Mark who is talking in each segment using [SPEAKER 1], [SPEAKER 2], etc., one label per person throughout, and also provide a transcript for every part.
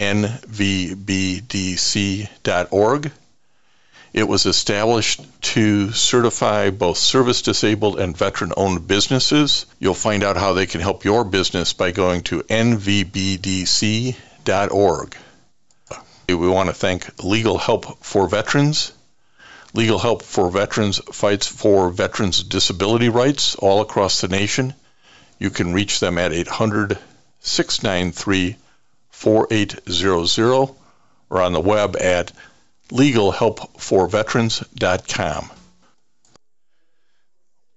[SPEAKER 1] nvbdc.org. It was established to certify both service disabled and veteran owned businesses. You'll find out how they can help your business by going to nvbdc.org. We want to thank Legal Help for Veterans. Legal Help for Veterans fights for veterans' disability rights all across the nation. You can reach them at 800 693 4800 or on the web at legalhelpforveterans.com.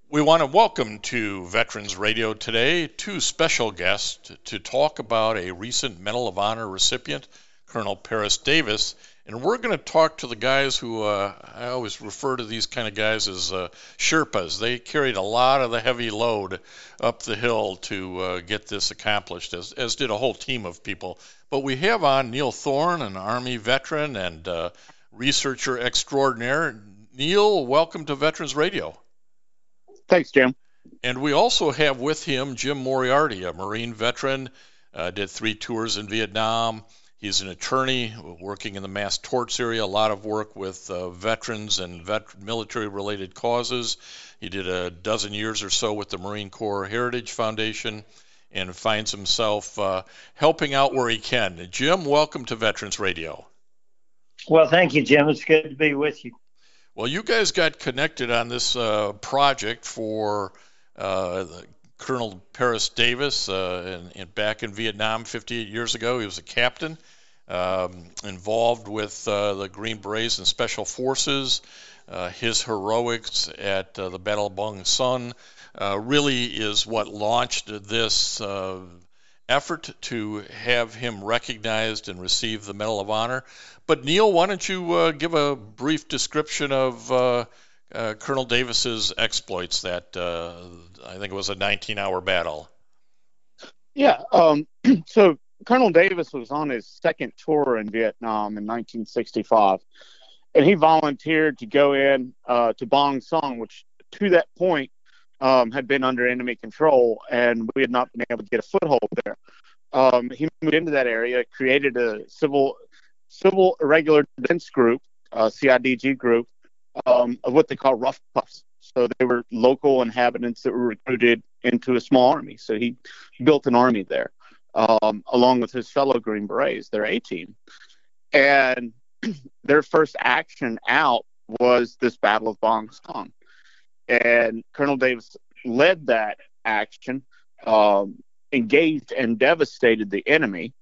[SPEAKER 1] We want to welcome to Veterans Radio today two special guests to talk about a recent Medal of Honor recipient, Colonel Paris Davis. And we're going to talk to the guys who uh, I always refer to these kind of guys as uh, Sherpas. They carried a lot of the heavy load up the hill to uh, get this accomplished, as, as did a whole team of people. But we have on Neil Thorne, an Army veteran and uh, researcher extraordinaire. Neil, welcome to Veterans Radio.
[SPEAKER 2] Thanks, Jim.
[SPEAKER 1] And we also have with him Jim Moriarty, a Marine veteran, uh, did three tours in Vietnam. He's an attorney working in the mass torts area, a lot of work with uh, veterans and vet- military related causes. He did a dozen years or so with the Marine Corps Heritage Foundation and finds himself uh, helping out where he can. Jim, welcome to Veterans Radio.
[SPEAKER 3] Well, thank you, Jim. It's good to be with you.
[SPEAKER 1] Well, you guys got connected on this uh, project for uh, Colonel Paris Davis uh, in, in, back in Vietnam 58 years ago. He was a captain um, involved with uh, the Green Berets and Special Forces. Uh, his heroics at uh, the Battle of Bong Son really is what launched this effort to have him recognized and receive the Medal of Honor. But Neil, why don't you uh, give a brief description of uh, Colonel Davis's exploits? That uh, I think it was a 19-hour battle.
[SPEAKER 2] Yeah. Um, so Colonel Davis was on his second tour in Vietnam in 1965, and he volunteered to go in uh, to Bong Son, which to that point um, had been under enemy control, and we had not been able to get a foothold there. Um, he moved into that area, created a civil civil irregular defense group, uh, CIDG group, um, of what they call rough puffs. So they were local inhabitants that were recruited into a small army. So he built an army there, um, along with his fellow Green Berets, their A team. And their first action out was this Battle of Bong Son and Colonel Davis led that action, um, engaged and devastated the enemy,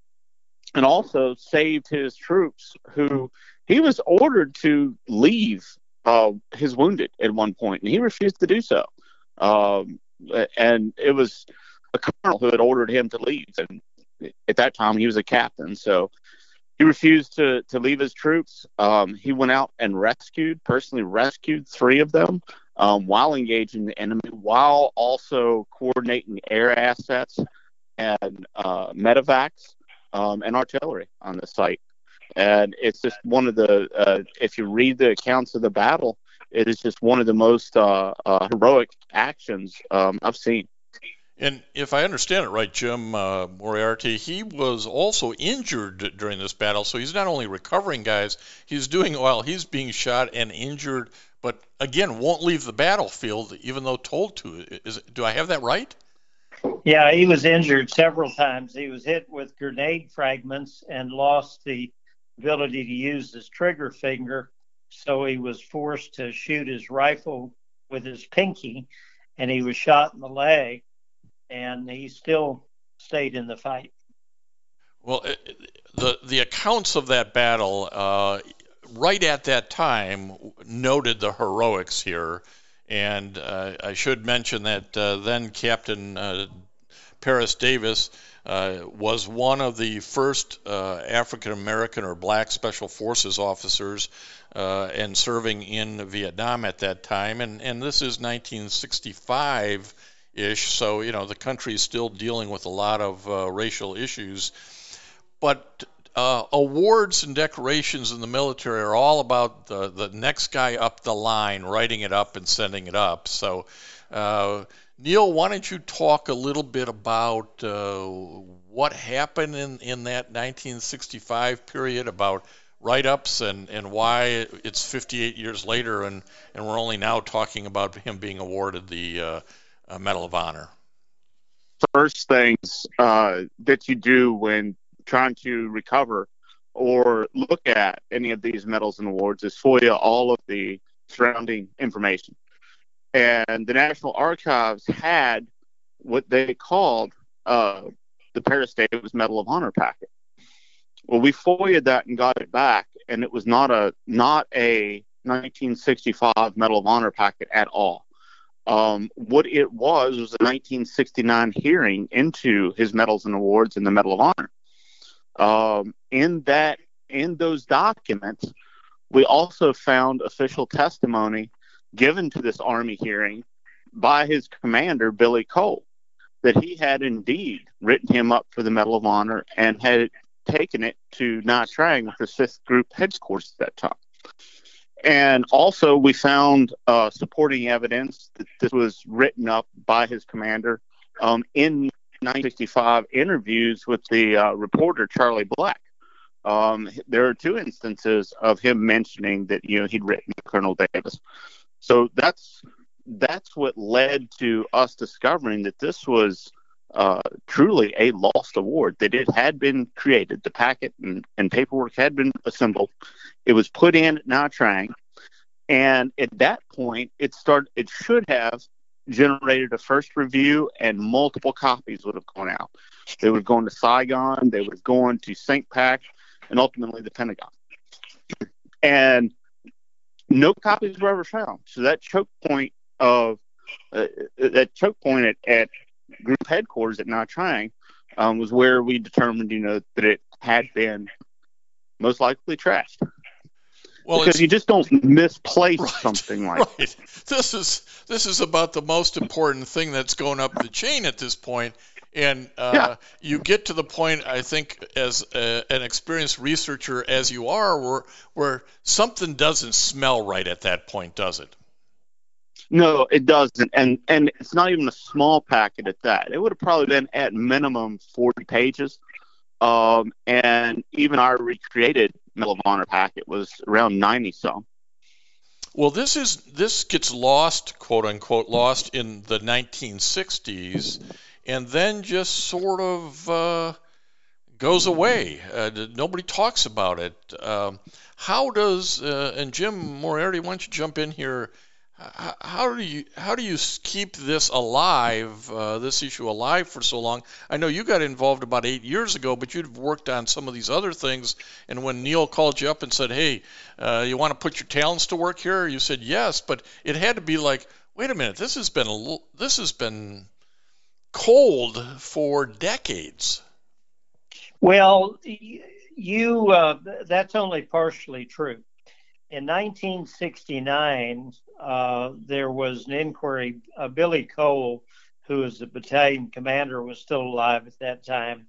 [SPEAKER 2] and also saved his troops who he was ordered to leave uh, his wounded at one point, and he refused to do so. Um, and it was a colonel who had ordered him to leave, and at that time he was a captain, so he refused to to leave his troops. Um, he went out and rescued, personally rescued three of them um, while engaging the enemy, while also coordinating air assets and uh, medevacs um, and artillery on the site. And it's just one of the, uh, if you read the accounts of the battle, it is just one of the most uh, uh heroic actions um, I've seen.
[SPEAKER 1] And if I understand it right, Jim uh, Moriarty, he was also injured during this battle. So he's not only recovering guys, he's doing while he's being shot and injured but again won't leave the battlefield even though told to. Is do I have that right?
[SPEAKER 3] Yeah, he was injured several times. He was hit with grenade fragments and lost the ability to use his trigger finger. So he was forced to shoot his rifle with his pinky, and he was shot in the leg, and he still stayed in the fight.
[SPEAKER 1] Well, the the accounts of that battle, uh, right at that time, noted the heroics here, and uh, I should mention that uh, then Captain uh, Paris Davis uh, was one of the first uh, African American or black special forces officers uh, and serving in Vietnam at that time. And, and this is 1965 ish, so you know the country is still dealing with a lot of uh, racial issues. But uh, awards and decorations in the military are all about the, the next guy up the line, writing it up and sending it up. So uh, Neil, why don't you talk a little bit about uh, what happened in, in that 1965 period about write ups and, and why it's 58 years later and, and we're only now talking about him being awarded the uh, uh Medal of Honor?
[SPEAKER 2] First things uh, that you do when trying to recover or look at any of these medals and awards is FOIA all of the surrounding information and the National Archives had what they called uh, the Paris Davis Medal of Honor packet. Well, we FOIA'd that and got it back, and it was not a not a 1965 Medal of Honor packet at all. Um, what it was was a 1969 hearing into his medals and awards and the Medal of Honor. Um, in that, in those documents, we also found official testimony given to this Army hearing by his commander, Billy Cole, that he had indeed written him up for the Medal of Honor and had taken it to Nha Trang with the 5th Group headquarters at that time. And also, we found uh, supporting evidence that this was written up by his commander um, in 1965 interviews with the uh, reporter Charlie Black. Um, there are two instances of him mentioning that you know he'd written Colonel Davis. So that's that's what led to us discovering that this was uh, truly a lost award. That it had been created, the packet and, and paperwork had been assembled. It was put in at Nha Trang, and at that point, it started. It should have generated a first review, and multiple copies would have gone out. They would have gone to Saigon, they would have gone to CINCPAC, and ultimately the Pentagon. And no copies were ever found. So that choke point of uh, that choke point at, at group headquarters at Nha Trang um, was where we determined, you know, that it had been most likely trashed. Well, because you just don't misplace right, something like
[SPEAKER 1] right. This is this is about the most important thing that's going up the chain at this point, and uh, yeah. you get to the point, I think, as a, an experienced researcher as you are, where, where something doesn't smell right at that point, does it?
[SPEAKER 2] No, it doesn't, and and it's not even a small packet at that. It would have probably been at minimum forty pages, um, and even our recreated Medal of Honor packet was around ninety some.
[SPEAKER 1] Well, this is this gets lost, quote unquote, lost in the 1960s, and then just sort of uh, goes away. Uh, nobody talks about it. Um, how does uh, and Jim Moriarty, why don't you jump in here? How do you how do you keep this alive, uh, this issue alive for so long? I know you got involved about eight years ago, but you've worked on some of these other things. And when Neil called you up and said, "Hey, uh, you want to put your talents to work here?" you said yes, but it had to be like, "Wait a minute, this has been a this has been cold for decades.
[SPEAKER 3] Well, you uh, that's only partially true. In 1969, uh, there was an inquiry. Uh, Billy Cole, who was the battalion commander, was still alive at that time,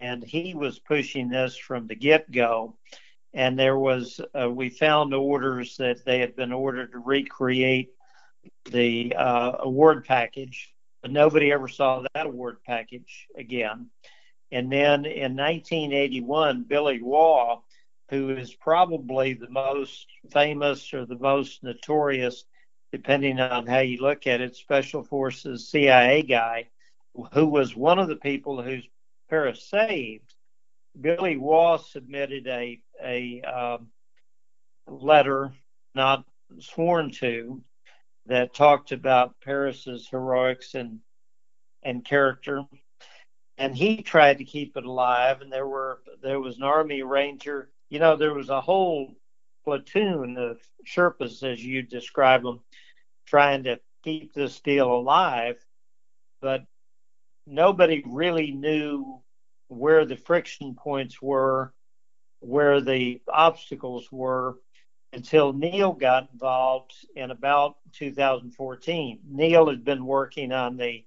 [SPEAKER 3] and he was pushing this from the get-go. And there was, uh, we found orders that they had been ordered to recreate the uh, award package but nobody ever saw that award package again. And then in 1981, Billy Waugh, who is probably the most famous or the most notorious, depending on how you look at it, Special Forces CIA guy, who was one of the people whose Paris saved, Billy Waugh submitted a a um, letter, not sworn to, that talked about Paris's heroics and and character. And he tried to keep it alive. And there were there was an army ranger. You know, there was a whole platoon of Sherpas, as you describe them, trying to keep this deal alive. But nobody really knew where the friction points were, where the obstacles were, until Neil got involved in about 2014. Neil had been working on the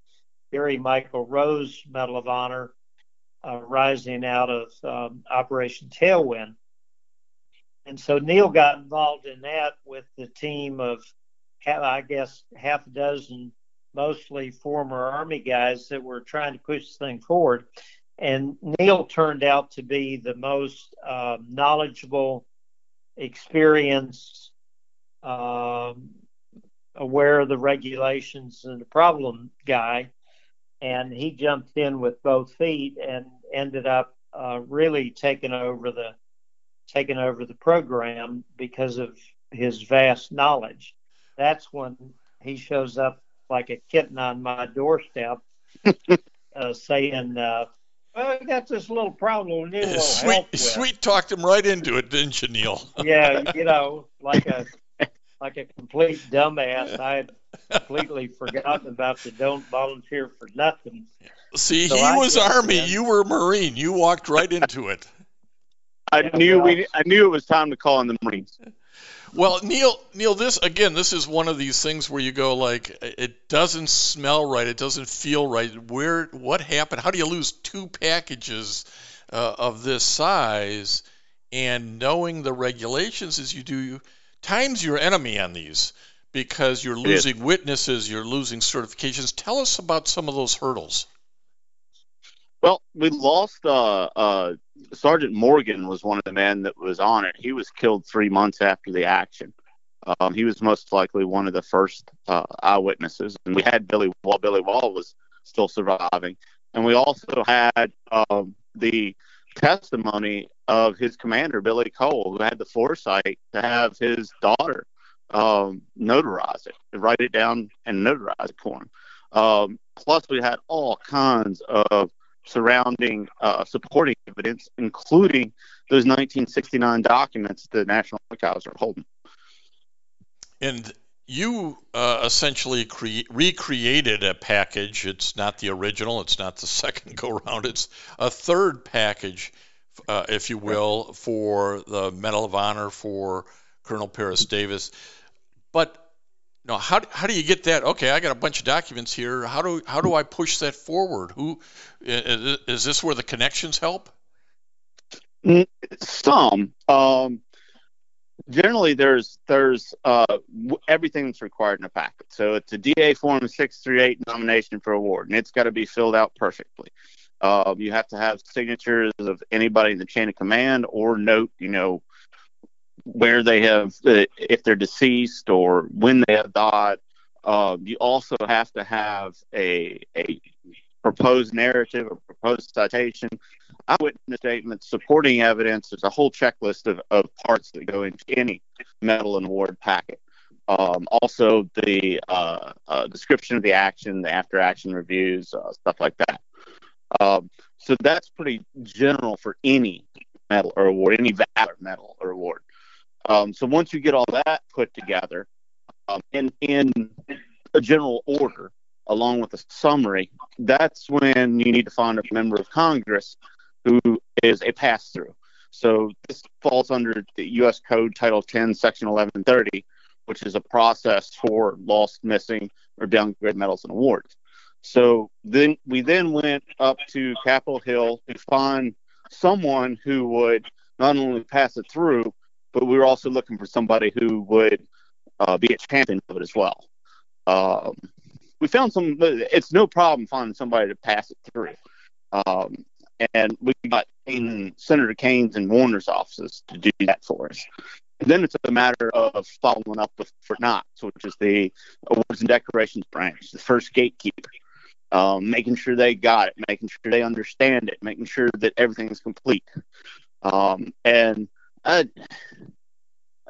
[SPEAKER 3] Gary Michael Rose Medal of Honor uh, rising out of um, Operation Tailwind. And so Neil got involved in that with the team of, I guess, half a dozen mostly former Army guys that were trying to push this thing forward. And Neil turned out to be the most uh, knowledgeable, experienced, um, aware of the regulations and the problem guy. And he jumped in with both feet and ended up uh, really taking over the taking over the program because of his vast knowledge. That's when he shows up like a kitten on my doorstep, uh, saying, uh, "Well, I got this little problem. We need a
[SPEAKER 1] sweet,
[SPEAKER 3] with."
[SPEAKER 1] sweet talked him right into it, didn't you, Neil?
[SPEAKER 3] yeah, you know, like a like a complete dumbass. I had completely forgotten about the don't volunteer for nothing.
[SPEAKER 1] See,
[SPEAKER 3] So
[SPEAKER 1] he
[SPEAKER 3] I
[SPEAKER 1] was Army,
[SPEAKER 3] in.
[SPEAKER 1] you were Marine. You walked right into it.
[SPEAKER 2] I
[SPEAKER 3] Yeah,
[SPEAKER 2] knew
[SPEAKER 3] well-
[SPEAKER 2] we I knew it was time to call in the Marines.
[SPEAKER 1] Well, Neil, Neil, this again, this is one of these things where you go like, it doesn't smell right, it doesn't feel right. Where, what happened? How do you lose two packages uh, of this size? And knowing the regulations as you do, times your enemy on these because you're losing witnesses, you're losing certifications. Tell us about some of those hurdles.
[SPEAKER 2] Well, we lost uh, uh, Sergeant Morgan was one of the men that was on it. He was killed three months after the action. Um, he was most likely one of the first uh, eyewitnesses, and we had Billy Waugh. Billy Waugh was still surviving, and we also had um, the testimony of his commander, Billy Cole, who had the foresight to have his daughter um, notarize it, write it down, and notarize it for him. Um, plus, we had all kinds of surrounding uh, supporting evidence, including those 1969 documents the National Archives are holding.
[SPEAKER 1] And you uh, essentially cre- recreated a package. It's not the original. It's not the second go round. It's a third package, uh, if you will, for the Medal of Honor for Colonel Paris Davis. But no, how, how do you get that? Okay, I got a bunch of documents here. How do how do I push that forward? Who is, is this where the connections help?
[SPEAKER 2] Some. Um, generally, there's there's uh, everything that's required in a packet. So it's a DA Form 638 nomination for award, and it's got to be filled out perfectly. Uh, you have to have signatures of anybody in the chain of command, or note, you know, where they have, uh, if they're deceased or when they have died. Uh, you also have to have a a proposed narrative or proposed citation eyewitness statements, supporting evidence. There's a whole checklist of, of parts that go into any medal and award packet. Um, also, the uh, uh, description of the action, the after action reviews, uh, stuff like that. Um, so that's pretty general for any medal or award, any valor medal or award. Um, so once you get all that put together um, in, in a general order, along with a summary, that's when you need to find a member of Congress who is a pass through. So this falls under the U.S. Code Title 10, Section 1130, which is a process for lost, missing, or downgraded medals and awards. So then we then went up to Capitol Hill to find someone who would not only pass it through, but we were also looking for somebody who would uh, be a champion of it as well. Um, we found some. It's no problem finding somebody to pass it through. Um, and we got in Senator Kaine's and Warner's offices to do that for us. And then it's a matter of following up with Fort Knox, which is the Awards and Decorations branch, the first gatekeeper. um, making sure they got it, making sure they understand it, making sure that everything is complete. Um, and a,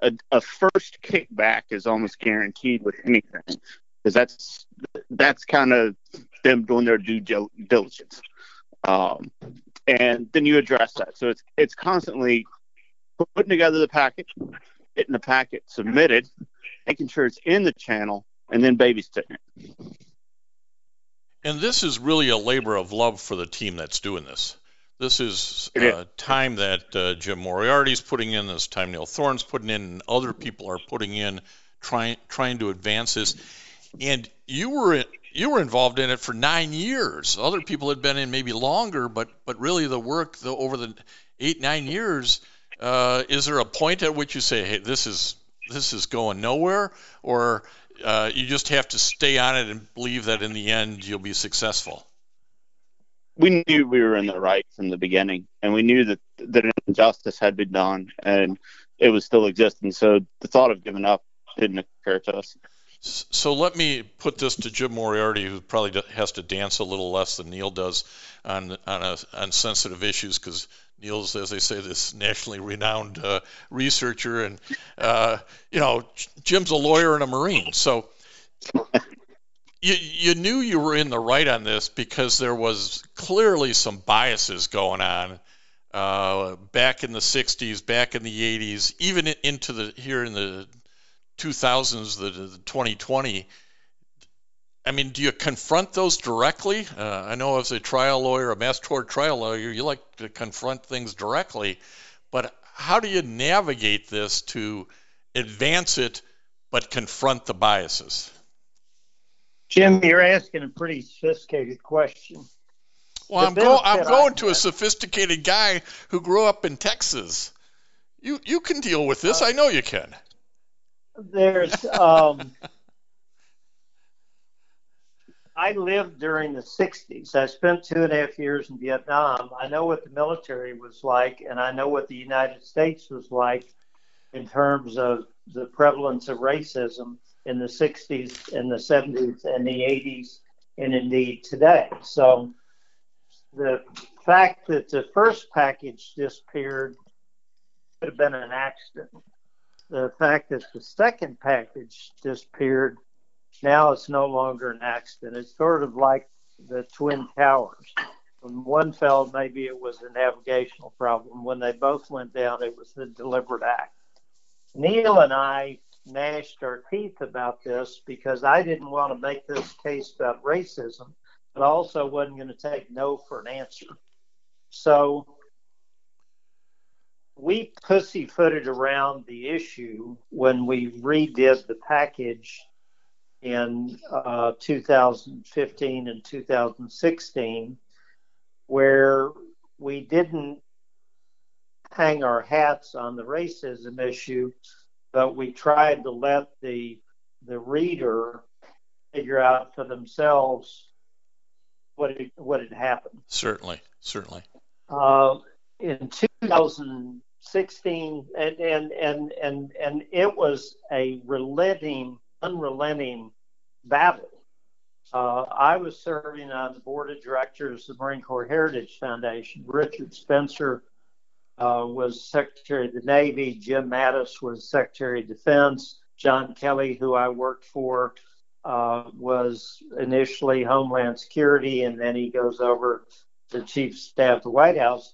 [SPEAKER 2] a, a, first kickback is almost guaranteed with anything because that's that's kind of them doing their due diligence. Um, and then you address that. So it's it's constantly putting together the packet, getting the packet submitted, making sure it's in the channel, and then babysitting it.
[SPEAKER 1] And this is really a labor of love for the team that's doing this. This is uh, time that uh, Jim Moriarty's putting in, this time Neil Thorne's putting in, and other people are putting in, trying trying to advance this. And you were in, you were involved in it for nine years. Other people had been in maybe longer, but but really the work the, over the eight nine years. Uh, is there a point at which you say, hey, this is this is going nowhere, or uh, you just have to stay on it and believe that in the end you'll be successful.
[SPEAKER 2] We knew we were in the right from the beginning, and we knew that that injustice had been done, and it was still existing. So the thought of giving up didn't occur to us.
[SPEAKER 1] So let me put this to Jim Moriarty, who probably has to dance a little less than Neil does on on, a, on sensitive issues, because Neil's, as they say, this nationally renowned uh, researcher, and uh, you know, Jim's a lawyer and a Marine, so you you knew you were in the right on this because there was clearly some biases going on uh, back in the '60s, back in the '80s, even into the here in the 2000s, the, the 2020 I mean, do you confront those directly? Uh, I know as a trial lawyer, a mass tort trial lawyer, you like to confront things directly, but how do you navigate this to advance it but confront the biases?
[SPEAKER 3] Jim, you're asking a pretty sophisticated question.
[SPEAKER 1] Well, I'm, go, I'm going to a sophisticated guy who grew up in Texas. You you can deal with this. Uh, I know you can.
[SPEAKER 3] There's um, I lived during the 60s. I spent two and a half years in Vietnam. I know what the military was like, and I know what the United States was like in terms of the prevalence of racism in the 60s and the 70s and the 80s, and indeed today. So the fact that the first package disappeared could have been an accident. The fact that the second package disappeared now it's no longer an accident. It's sort of like the Twin Towers. When one fell, maybe it was a navigational problem. When they both went down, it was a deliberate act. Neil and I gnashed our teeth about this because I didn't want to make this case about racism, but also wasn't going to take no for an answer. So we pussyfooted around the issue when we redid the package in uh, 2015 and 2016, where we didn't hang our hats on the racism issue, but we tried to let the the reader figure out for themselves what it, what had happened.
[SPEAKER 1] Certainly, certainly.
[SPEAKER 3] Uh, in 2016, and and and and and it was a relenting unrelenting battle. Uh, I was serving on the board of directors of the Marine Corps Heritage Foundation. Richard Spencer uh, was Secretary of the Navy. Jim Mattis was Secretary of Defense. John Kelly, who I worked for, uh, was initially Homeland Security, and then he goes over to Chief Staff of the White House.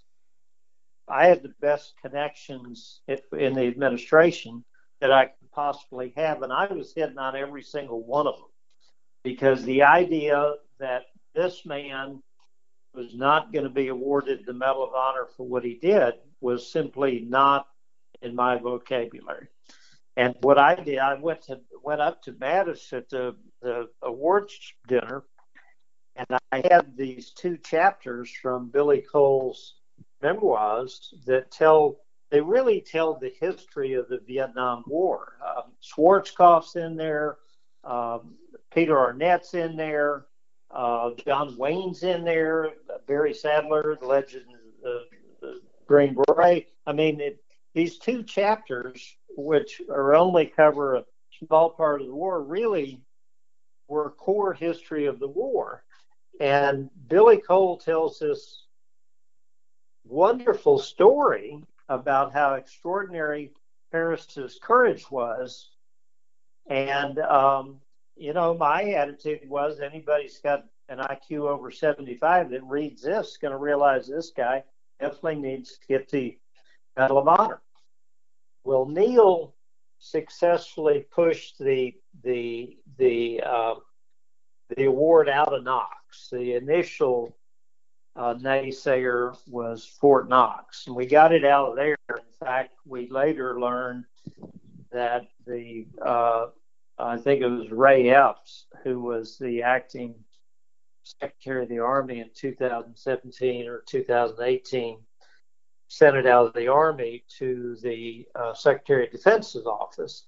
[SPEAKER 3] I had the best connections in the administration that I could possibly have, and I was hitting on every single one of them because the idea that this man was not going to be awarded the Medal of Honor for what he did was simply not in my vocabulary. And what I did, I went to went up to Mattis at the, the awards dinner, and I had these two chapters from Billy Cole's memoirs that tell they really tell the history of the Vietnam War. Um, Schwarzkopf's in there, um, Peter Arnett's in there, uh, John Wayne's in there, Barry Sadler, the legend of the Green Beret. I mean, it, these two chapters, which are only cover a small part of the war, really were core history of the war. and Billy Cole tells this wonderful story about how extraordinary Paris's courage was. And, um, you know, my attitude was anybody's got an IQ over 75 that reads this is going to realize this guy definitely needs to get the Medal of Honor. Well, Neil successfully pushed the the the uh, the award out of Knox. The initial uh, naysayer was Fort Knox, and we got it out of there. In fact, we later learned that the uh, I think it was Ray Epps who was the acting Secretary of the Army in 2017 or 2018 sent it out of the Army to the uh, Secretary of Defense's office.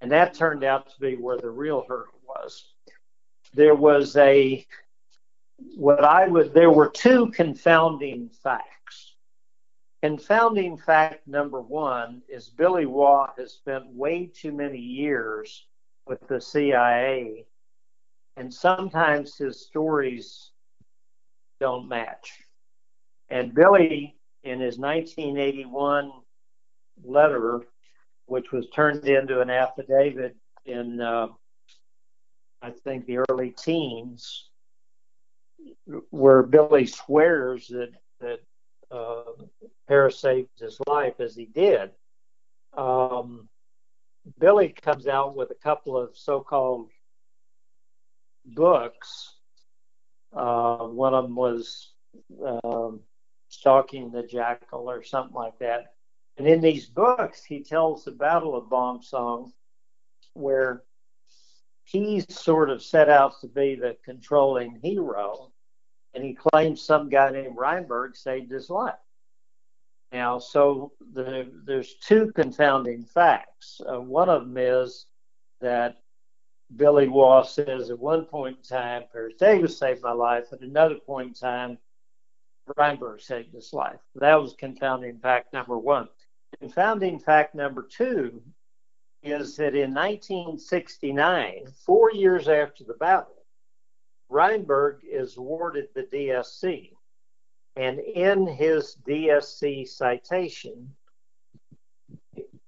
[SPEAKER 3] And that turned out to be where the real hurdle was. There was a, what I would, there were two confounding facts. Confounding fact number one is Billy Waugh has spent way too many years with the CIA, and sometimes his stories don't match. And Billy in his 1981 letter, which was turned into an affidavit in, uh, I think, the early teens, where Billy swears that that uh, Paris saved his life as he did. Um, Billy comes out with a couple of so-called books. Uh, one of them was um, stalking the jackal or something like that. And in these books, he tells the Battle of Bong Son, where he sort of set out to be the controlling hero, and he claims some guy named Reinberg saved his life. Now, so the, there's two confounding facts. Uh, one of them is that Billy Waugh says at one point in time, Paris Davis saved my life. At another point in time, Reinberg saved his life. That was confounding fact number one. Confounding fact number two is that in 1969, four years after the battle, Reinberg is awarded the DSC. And in his DSC citation,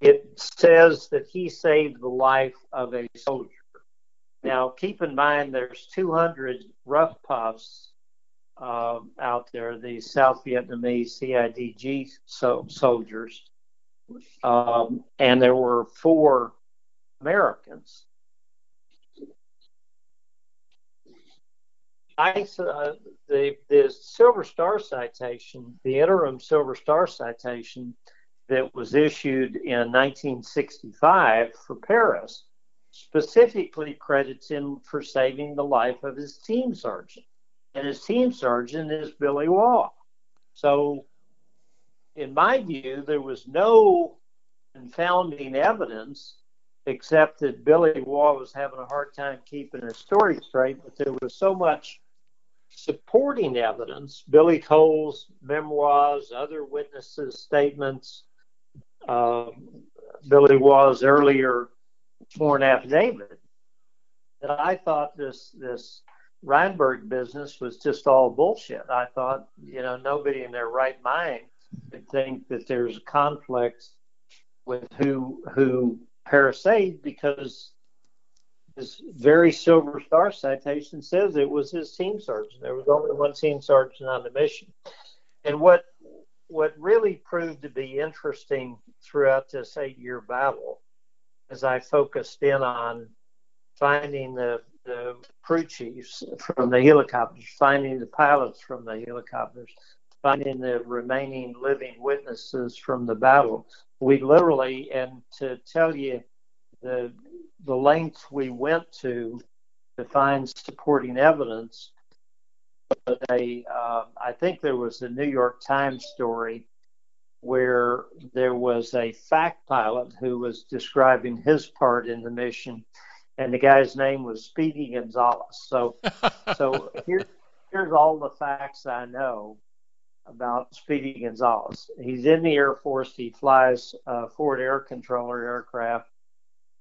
[SPEAKER 3] it says that he saved the life of a soldier. Now, keep in mind there's 200 rough puffs uh, out there, the South Vietnamese CIDG so, soldiers, um, and there were four Americans. I, uh, the, the Silver Star citation, the interim Silver Star citation that was issued in 1965 for Paris, specifically credits him for saving the life of his team sergeant and his team sergeant is Billy Waugh. So, in my view, there was no confounding evidence except that Billy Waugh was having a hard time keeping his story straight, but there was so much supporting evidence Billy Cole's memoirs, other witnesses' statements, uh, Billy Waugh's earlier sworn affidavit that I thought this this Reinberg business was just all bullshit. I thought, you know, nobody in their right mind could think that there's a conflict with who who Paris because his very silver star citation says it was his team sergeant. There was only one team sergeant on the mission. And what what really proved to be interesting throughout this eight year battle, as I focused in on finding the the crew chiefs from the helicopters, finding the pilots from the helicopters, finding the remaining living witnesses from the battle. We literally, and to tell you the the lengths we went to to find supporting evidence. They, uh, I think there was a New York Times story where there was a FAC pilot who was describing his part in the mission, and the guy's name was Speedy Gonzales. So, so here, here's all the facts I know about Speedy Gonzales. He's in the Air Force. He flies uh, Forward Air Controller aircraft.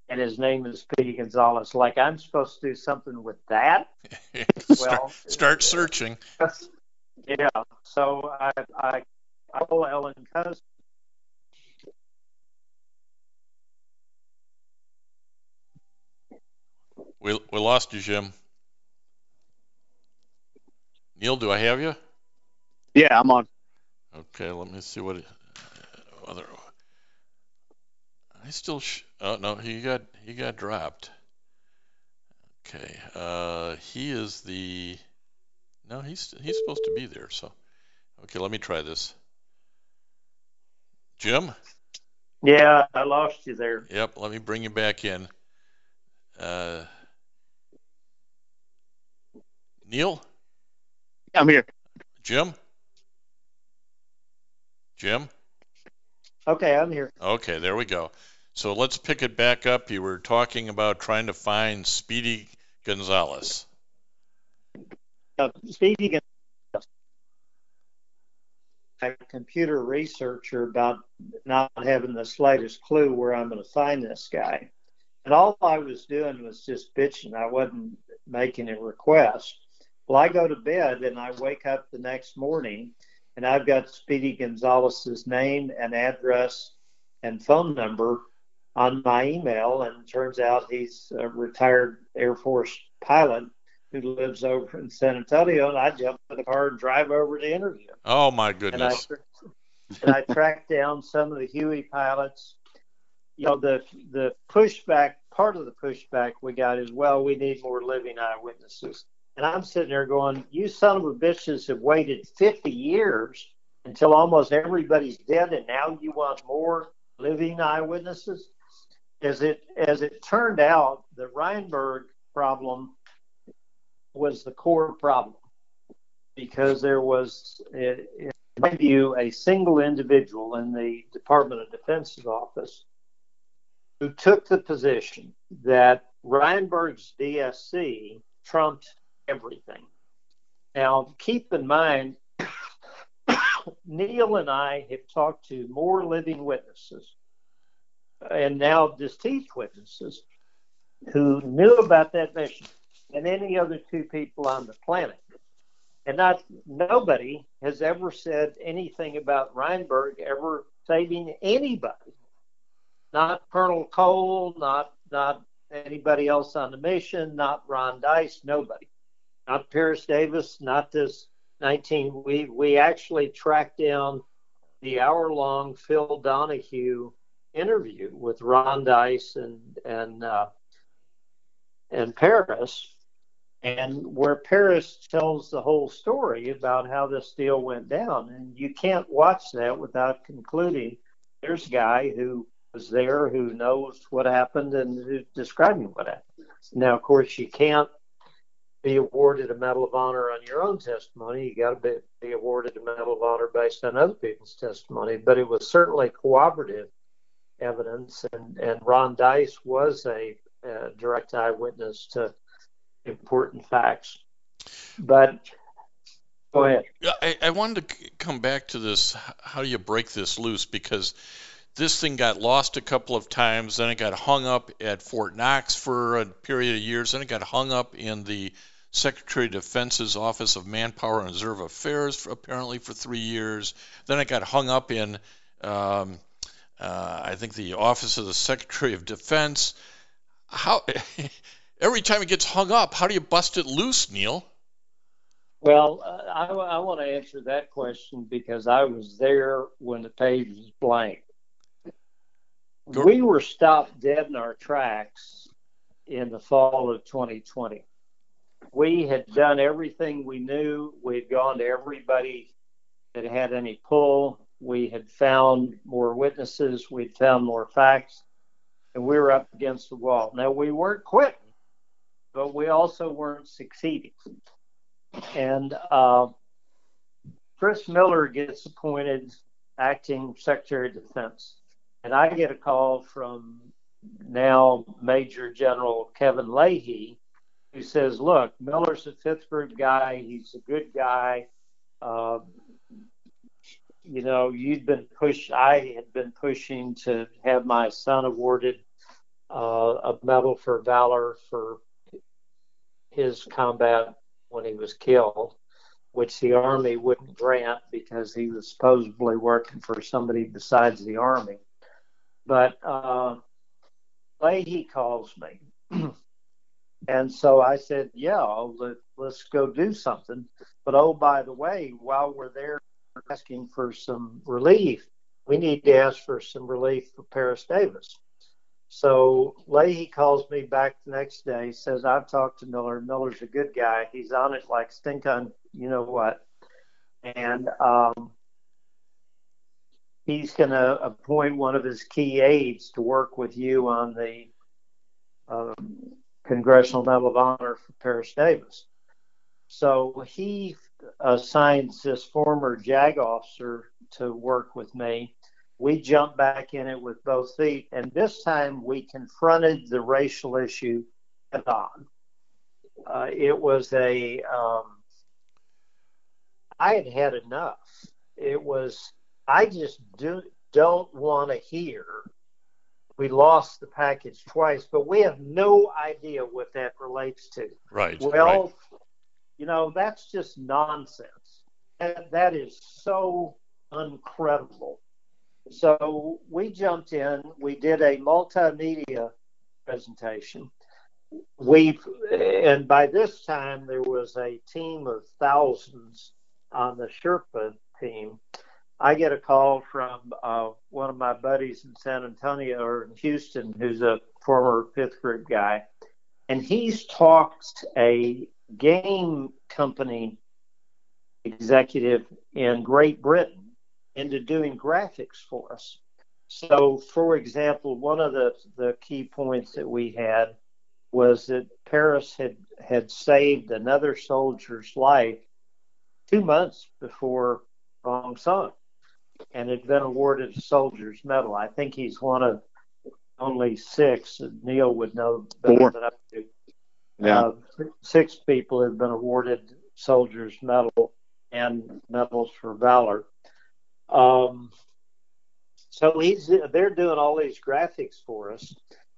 [SPEAKER 3] And his name is Speedy Gonzalez. Like I'm supposed to do something with that?
[SPEAKER 1] well, start searching.
[SPEAKER 3] Yeah. So I I I will Ellen Cousin.
[SPEAKER 1] We we lost you, Jim. Neil, do I have you?
[SPEAKER 2] Yeah, I'm on.
[SPEAKER 1] Okay, let me see what uh, other. I still. Sh- oh no, he got he got dropped. Okay, uh, he is the. No, he's he's supposed to be there. So, okay, let me try this. Jim.
[SPEAKER 3] Yeah, I lost you there.
[SPEAKER 1] Yep, let me bring you back in. Uh, Neil.
[SPEAKER 2] I'm here.
[SPEAKER 1] Jim. Jim.
[SPEAKER 3] Okay, I'm here.
[SPEAKER 1] Okay, there we go. So let's pick it back up. You were talking about trying to find Speedy Gonzalez.
[SPEAKER 3] Uh, Speedy Gonzalez. I'm a computer researcher about not having the slightest clue where I'm going to find this guy. And all I was doing was just bitching. I wasn't making a request. Well, I go to bed and I wake up the next morning and I've got Speedy Gonzalez's name and address and phone number on my email. And it turns out he's a retired Air Force pilot who lives over in San Antonio. And I jump in the car and drive over to interview.
[SPEAKER 1] Oh, my goodness.
[SPEAKER 3] And I, and I tracked down some of the Huey pilots. You know, the, the pushback, part of the pushback we got is, well, we need more living eyewitnesses. And I'm sitting there going, you son of a bitches have waited 50 years until almost everybody's dead, and now you want more living eyewitnesses? As it as it turned out, the Reinberg problem was the core problem because there was, in my view, a single individual in the Department of Defense's office who took the position that Reinberg's DSC trumped everything. Now, keep in mind, Neil and I have talked to more living witnesses and now deceased witnesses who knew about that mission than any other two people on the planet. And not nobody has ever said anything about Reinberg ever saving anybody. Not Colonel Cole, not not anybody else on the mission, not Ron Deis, nobody not Paris Davis, not this 19. We we actually tracked down the hour-long Phil Donahue interview with Ron Deis and and uh, and Paris, and where Paris tells the whole story about how this deal went down, and you can't watch that without concluding there's a guy who was there who knows what happened and who's describing what happened. Now, of course, you can't be awarded a Medal of Honor on your own testimony. You got to be, be awarded a Medal of Honor based on other people's testimony. But it was certainly corroborative evidence, and, and Ron Deis was a, a direct eyewitness to important facts. But go ahead.
[SPEAKER 1] I, I wanted to come back to this. How do you break this loose? Because this thing got lost a couple of times. Then it got hung up at Fort Knox for a period of years. Then it got hung up in the Secretary of Defense's Office of Manpower and Reserve Affairs for, apparently for three years. Then I got hung up in, um, uh, I think, the Office of the Secretary of Defense. How every time it gets hung up, how do you bust it loose, Neil?
[SPEAKER 3] Well, uh, I, I want to answer that question because I was there when the page was blank. We were stopped dead in our tracks in the fall of 2020 we had done everything we knew. We'd gone to everybody that had any pull. We had found more witnesses. We'd found more facts, and we were up against the wall. Now, we weren't quitting, but we also weren't succeeding. And uh, Chris Miller gets appointed acting Secretary of Defense. And I get a call from now Major General Kevin Leahy, who says, "Look, Miller's a fifth group guy. He's a good guy. Uh, you know, you'd been pushed. I had been pushing to have my son awarded uh, a medal for valor for his combat when he was killed, which the Army wouldn't grant because he was supposedly working for somebody besides the Army. But uh, Leahy calls me. and so I said, yeah, let, let's go do something. But oh, by the way, while we're there asking for some relief, we need to ask for some relief for Paris Davis. So Leahy calls me back the next day, says, I've talked to Miller. Miller's a good guy. He's on it like stink on you know what. And um, he's going to appoint one of his key aides to work with you on the um, Congressional Medal of Honor for Paris Davis. So he assigns this former JAG officer to work with me we jumped back in it with both feet, and this time we confronted the racial issue head on. Uh, it was a, um, I had had enough. It was, I just do, don't want to hear we lost the package twice, but we have no idea what that relates to.
[SPEAKER 1] Right.
[SPEAKER 3] Well,
[SPEAKER 1] right.
[SPEAKER 3] you know, that's just nonsense. That, that is so uncredible. So we jumped in, we did a multimedia presentation. We and by this time there was a team of thousands on the Sherpa team. I get a call from uh, one of my buddies in San Antonio or in Houston, who's a former fifth group guy, and he's talked a game company executive in Great Britain into doing graphics for us. So, for example, one of the, the key points that we had was that Paris had, had saved another soldier's life two months before Sung and had been awarded a soldier's medal. I think he's one of only six. Neil would know better Four. than I do. Yeah. Uh, six people have been awarded soldier's medal and medals for valor. Um, so he's they're doing all these graphics for us.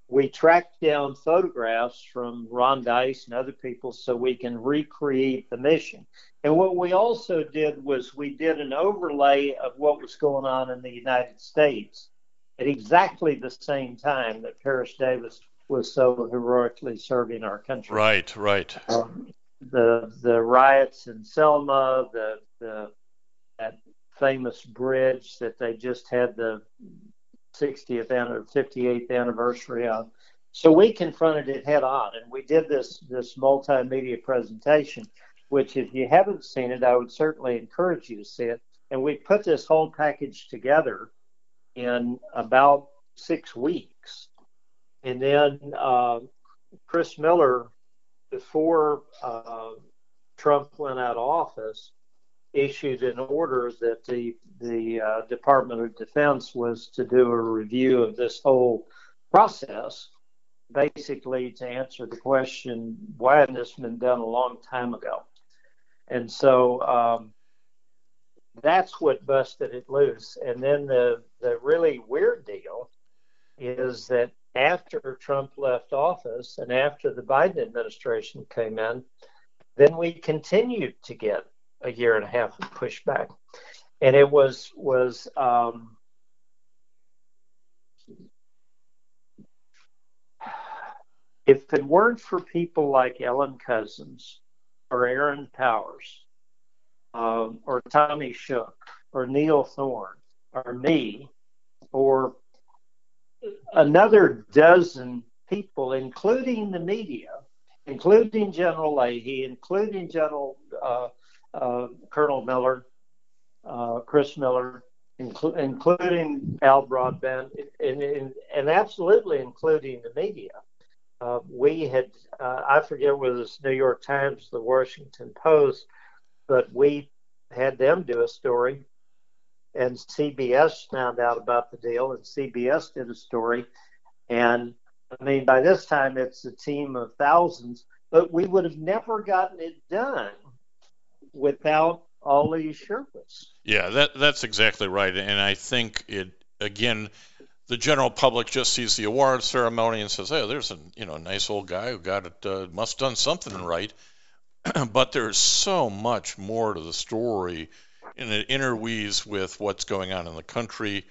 [SPEAKER 3] We tracked down photographs from Ron Deis and other people so we can recreate the mission. And what we also did was we did an overlay of what was going on in the United States at exactly the same time that Paris Davis was so heroically serving our country.
[SPEAKER 1] Right, right.
[SPEAKER 3] Um, the the riots in Selma, the the that famous bridge that they just had the 60th or 58th anniversary of. So we confronted it head on, and we did this this multimedia presentation. Which, if you haven't seen it, I would certainly encourage you to see it. And we put this whole package together in about six weeks. And then uh, Chris Miller, before uh, Trump went out of office, issued an order that the the uh, Department of Defense was to do a review of this whole process, basically to answer the question why hadn't this been done a long time ago, and so um, that's what busted it loose. And then the the really weird deal is that after Trump left office and after the Biden administration came in, then we continued to get a year and a half of pushback, and it was was um, if it weren't for people like Ellen Cousins or Aaron Powers um, or Tommy Shook or Neil Thorne or me or another dozen people, including the media, including General Leahy, including General uh, Colonel Miller, uh, Chris Miller, inclu- including Al Broadbent, and, and, and, absolutely including the media. Uh, we had, uh, I forget whether it's New York Times, the Washington Post, but we had them do a story, and CBS found out about the deal, and CBS did a story. And I mean, by this time, it's a team of thousands, but we would have never gotten it done without all these Sherpas.
[SPEAKER 1] Yeah, that that's exactly right, and I think it again. the general public just sees the award ceremony and says, "Hey, there's a you know nice old guy who got it, uh, must have done something right." but there's so much more to the story, and it interweaves with what's going on in the country,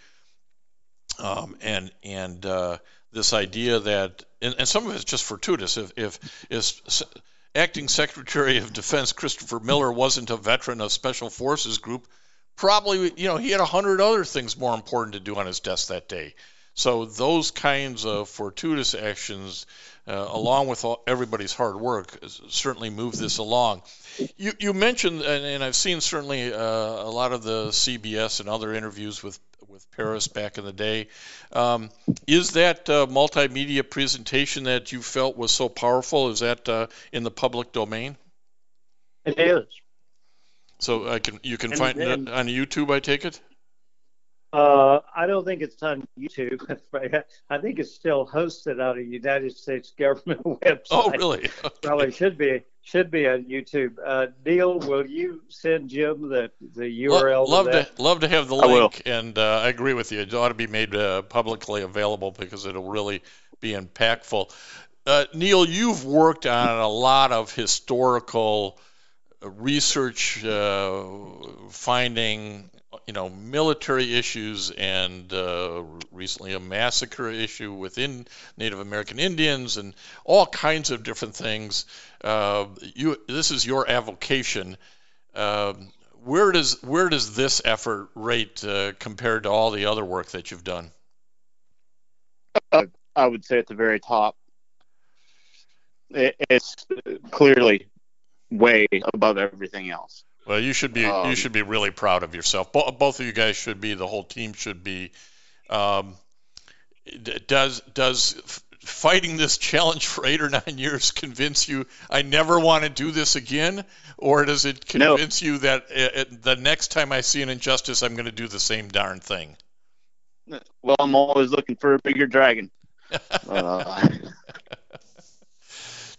[SPEAKER 1] um, and and uh, this idea that, and, and, some of it's just fortuitous. If if, if acting Secretary of Defense Christopher Miller wasn't a veteran of Special Forces Group, probably you know he had a hundred other things more important to do on his desk that day. So those kinds of fortuitous actions, uh, along with all, everybody's hard work, certainly move this along. You, you mentioned, and, and, I've seen certainly uh, a lot of the CBS and other interviews with with Paris back in the day. Um, is that uh, multimedia presentation that you felt was so powerful? Is that uh, in the public domain?
[SPEAKER 3] It is.
[SPEAKER 1] So I can you can and, find and, it on YouTube. I take it.
[SPEAKER 3] Uh, I don't think it's on YouTube. I think it's still hosted out of United States government website.
[SPEAKER 1] Oh, really?
[SPEAKER 3] Okay. Probably should be should be on YouTube. Uh, Neil, will you send Jim the the URL?
[SPEAKER 1] love
[SPEAKER 3] to,
[SPEAKER 1] to, love to have the link, and uh, I agree with you. It ought to be made uh, publicly available because it'll really be impactful. Uh, Neil, you've worked on a lot of historical research uh, finding you know military issues and uh, recently a massacre issue within Native American Indians and all kinds of different things. Uh, you this is your avocation. Um, where does where does this effort rate uh, compared to all the other work that you've done?
[SPEAKER 2] I would say at the very top. it's clearly way above everything else.
[SPEAKER 1] Well, you should be um, you should be really proud of yourself. Bo- both of you guys should be. The whole team should be. Um, does does fighting this challenge for eight or nine years convince you I never want to do this again, or does it convince no. you that it, uh, it, the next time I see an injustice, I'm going to do the same darn thing?
[SPEAKER 2] Well, I'm always looking for a bigger dragon. uh,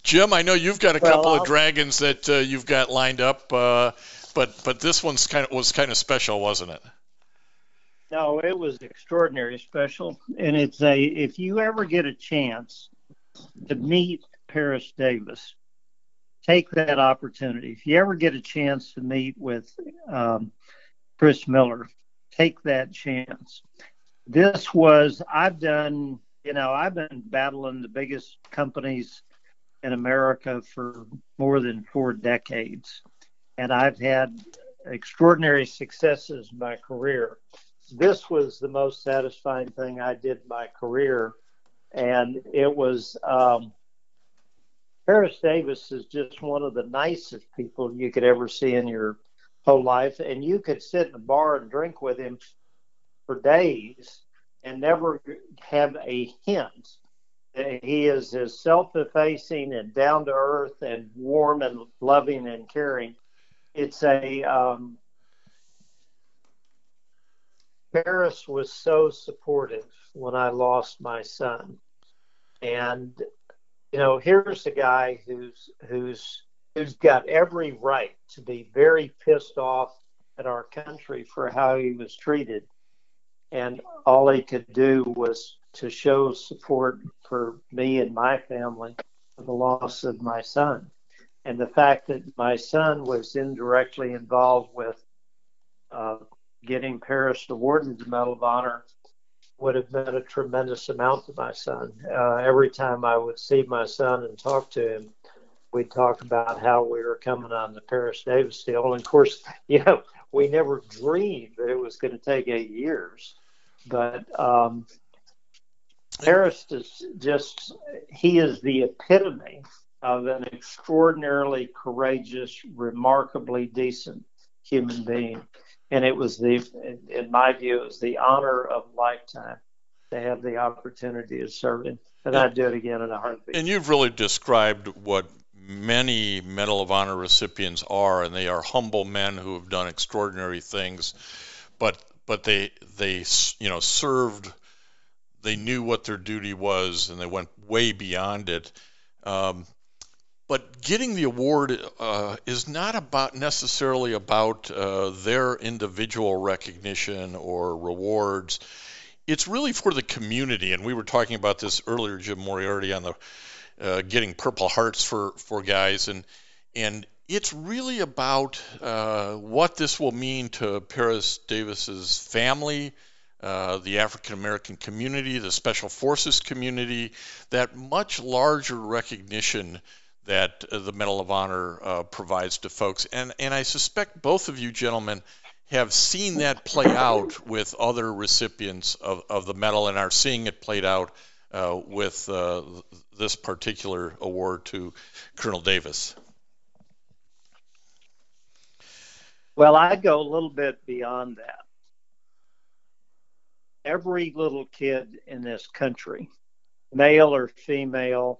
[SPEAKER 1] Jim, I know you've got a well, couple I'll... of dragons that uh, you've got lined up, uh, but but this one's kind of was kind of special, wasn't it?
[SPEAKER 3] No, it was extraordinary special, and it's a if you ever get a chance to meet Paris Davis, take that opportunity. If you ever get a chance to meet with um, Chris Miller, take that chance. This was I've done, you know, I've been battling the biggest companies in America for more than four decades. And I've had extraordinary successes in my career. This was the most satisfying thing I did in my career. And it was, um, Paris Davis is just one of the nicest people you could ever see in your whole life. And you could sit in a bar and drink with him for days and never have a hint he is as self-effacing and down to earth and warm and loving and caring. It's a um, Paris was so supportive when I lost my son, and you know here's a guy who's who's who's got every right to be very pissed off at our country for how he was treated, and all he could do was to show support for me and my family for the loss of my son. And the fact that my son was indirectly involved with uh, getting Paris the Medal of Honor would have meant a tremendous amount to my son. Uh, every time I would see my son and talk to him, we'd talk about how we were coming on the Paris Davis deal. And of course, you know, we never dreamed that it was going to take eight years. But um, Paris is just, he is the epitome of an extraordinarily courageous, remarkably decent human being. And it was the, in my view, it was the honor of a lifetime to have the opportunity to serve him. And I'd do it again in a heartbeat.
[SPEAKER 1] And you've really described what many Medal of Honor recipients are, and they are humble men who have done extraordinary things, but but they they you know served they knew what their duty was and they went way beyond it. Um, but getting the award uh, is not about necessarily about uh, their individual recognition or rewards. it's really for the community. And we were talking about this earlier, Jim Moriarty, on the uh, getting Purple Hearts for for guys, and and it's really about uh, what this will mean to Paris Davis's family, uh, the African American community, the Special Forces community, that much larger recognition that uh, the Medal of Honor uh, provides to folks. And and I suspect both of you gentlemen have seen that play out with other recipients of, of the medal and are seeing it played out uh, with uh, this particular award to Colonel Davis.
[SPEAKER 3] Well, I go a little bit beyond that. Every little kid in this country, male or female,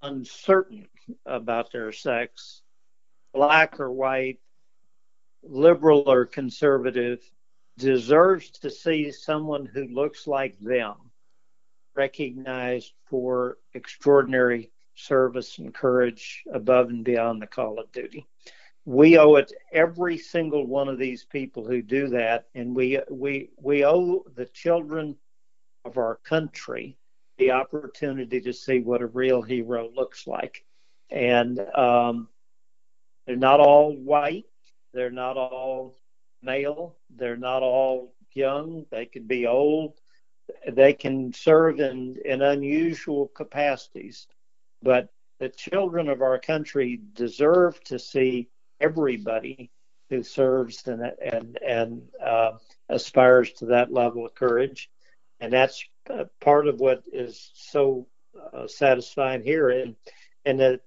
[SPEAKER 3] uncertain about their sex, black or white, liberal or conservative, deserves to see someone who looks like them recognized for extraordinary service and courage above and beyond the call of duty. We owe it to every single one of these people who do that, and we we we owe the children of our country the opportunity to see what a real hero looks like. And um, they're not all white, they're not all male. They're not all young. They could be old. They can serve in, in unusual capacities. But the children of our country deserve to see everybody who serves and and and uh, aspires to that level of courage, and that's part of what is so uh, satisfying here. And and the,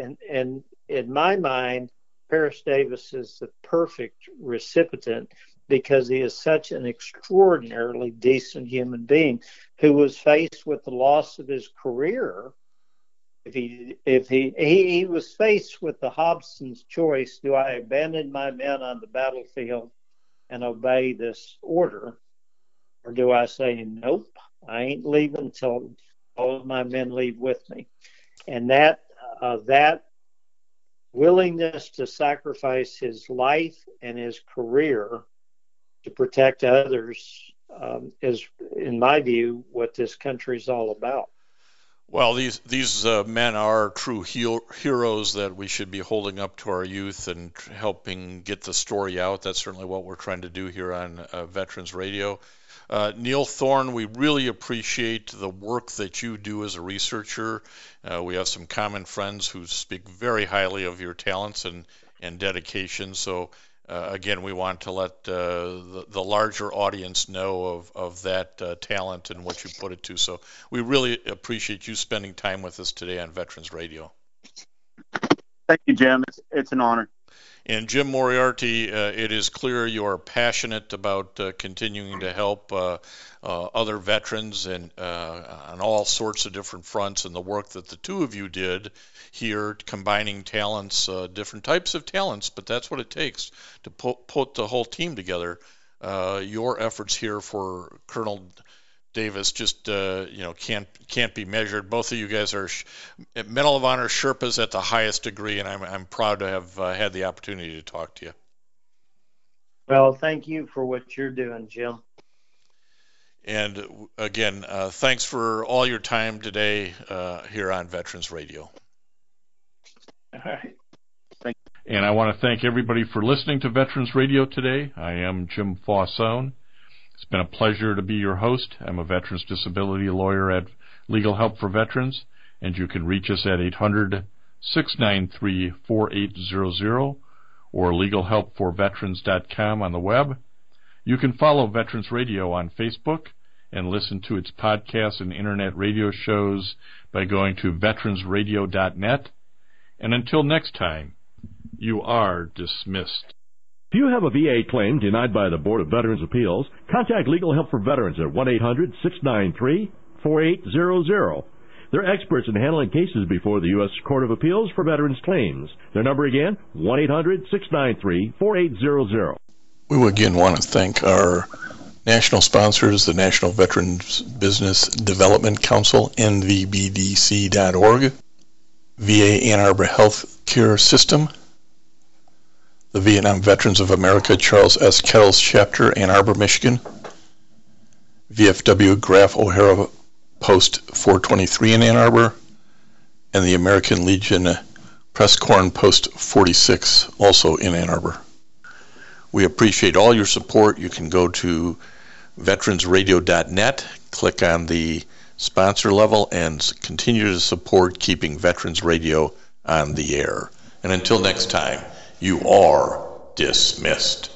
[SPEAKER 3] and and in my mind, Paris Davis is the perfect recipient because he is such an extraordinarily decent human being who was faced with the loss of his career. If he if he, he he was faced with the Hobson's choice, do I abandon my men on the battlefield and obey this order, or do I say nope, I ain't leaving until all of my men leave with me? And that uh, that willingness to sacrifice his life and his career to protect others um, is, in my view, what this country is all about.
[SPEAKER 1] Well, these these uh, men are true heroes that we should be holding up to our youth and helping get the story out. That's certainly what we're trying to do here on uh, Veterans Radio. Uh, Neil Thorne, we really appreciate the work that you do as a researcher. Uh, we have some common friends who speak very highly of your talents and, and dedication. So, uh, again, we want to let uh, the, the, larger audience know of, of that uh, talent and what you put it to. So, we really appreciate you spending time with us today on Veterans Radio.
[SPEAKER 2] Thank you, Jim. It's, it's an honor.
[SPEAKER 1] And Jim Moriarty, uh, it is clear you are passionate about uh, continuing to help uh, uh other veterans and uh, on all sorts of different fronts. And the work that the two of you did here, combining talents, uh, different types of talents, but that's what it takes to put, put the whole team together. your efforts here for Colonel Davis just uh, you know can't can't be measured. Both of you guys are sh- Medal of Honor Sherpas at the highest degree, and I'm I'm proud to have uh, had the opportunity to talk to you.
[SPEAKER 3] Well, thank you for what you're doing, Jim.
[SPEAKER 1] And again, uh, thanks for all your time today uh, here on Veterans Radio.
[SPEAKER 3] All right.
[SPEAKER 1] Thank you. And I want to thank everybody for listening to Veterans Radio today. I am Jim Fausone. It's been a pleasure to be your host. I'm a veterans disability lawyer at Legal Help for Veterans, and you can reach us at 800 693 4800 or legalhelpforveterans.com on the web. You can follow Veterans Radio on Facebook and listen to its podcasts and internet radio shows by going to veteransradio.net. And until next time, you are dismissed.
[SPEAKER 4] If you have a VA claim denied by the Board of Veterans Appeals, contact Legal Help for Veterans at 1-800-693-4800. They're experts in handling cases before the U.S. Court of Appeals for Veterans Claims. Their number again, 1-800-693-4800.
[SPEAKER 1] We again want to thank our national sponsors, the National Veterans Business Development Council, nvbdc.org, VA Ann Arbor Health Care System, the Vietnam Veterans of America Charles S. Kettles Chapter, Ann Arbor, Michigan, VFW Graf O'Hara Post 423 in Ann Arbor, and the American Legion uh, Press Corn Post 46, also in Ann Arbor. We appreciate all your support. You can go to veteransradio.net, click on the sponsor level, and continue to support keeping Veterans Radio on the air. And until next time, you are dismissed.